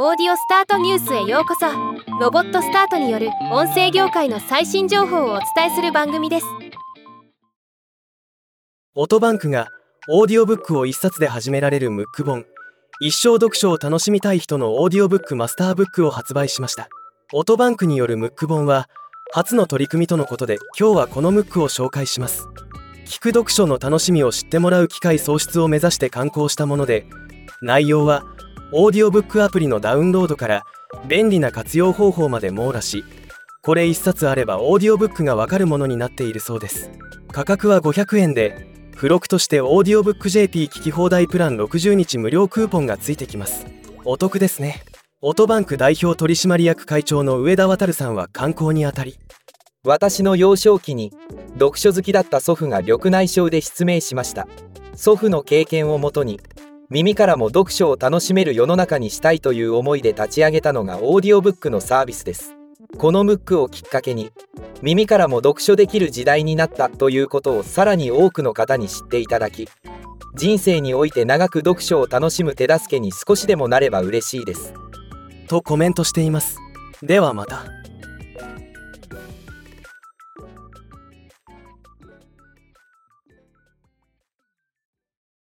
オーディオスタートニュースへようこそ。ロボットスタートによる音声業界の最新情報をお伝えする番組です。オトバンクがオーディオブックを一冊で始められるムック本。一生読書を楽しみたい人のオーディオブックマスターブックを発売しました。オトバンクによるムック本は初の取り組みとのことで今日はこのムックを紹介します。聞く読書の楽しみを知ってもらう機会創出を目指して刊行したもので内容はオーディオブックアプリのダウンロードから便利な活用方法まで網羅しこれ1冊あればオーディオブックがわかるものになっているそうです。価格は500円で付録としてオーディオブック JP 聞き放題プラン60日無料クーポンがついてきます。お得ですね。オトバンク代表取締役会長の上田渉さんは観光にあたり私の幼少期に読書好きだった祖父が緑内障で失明しました。祖父の経験をもとに耳からも読書を楽しめる世の中にしたいという思いで立ち上げたのがオーディオブックのサービスです。このムックをきっかけに耳からも読書できる時代になったということをさらに多くの方に知っていただき人生において長く読書を楽しむ手助けに少しでもなれば嬉しいです。とコメントしています。ではまた。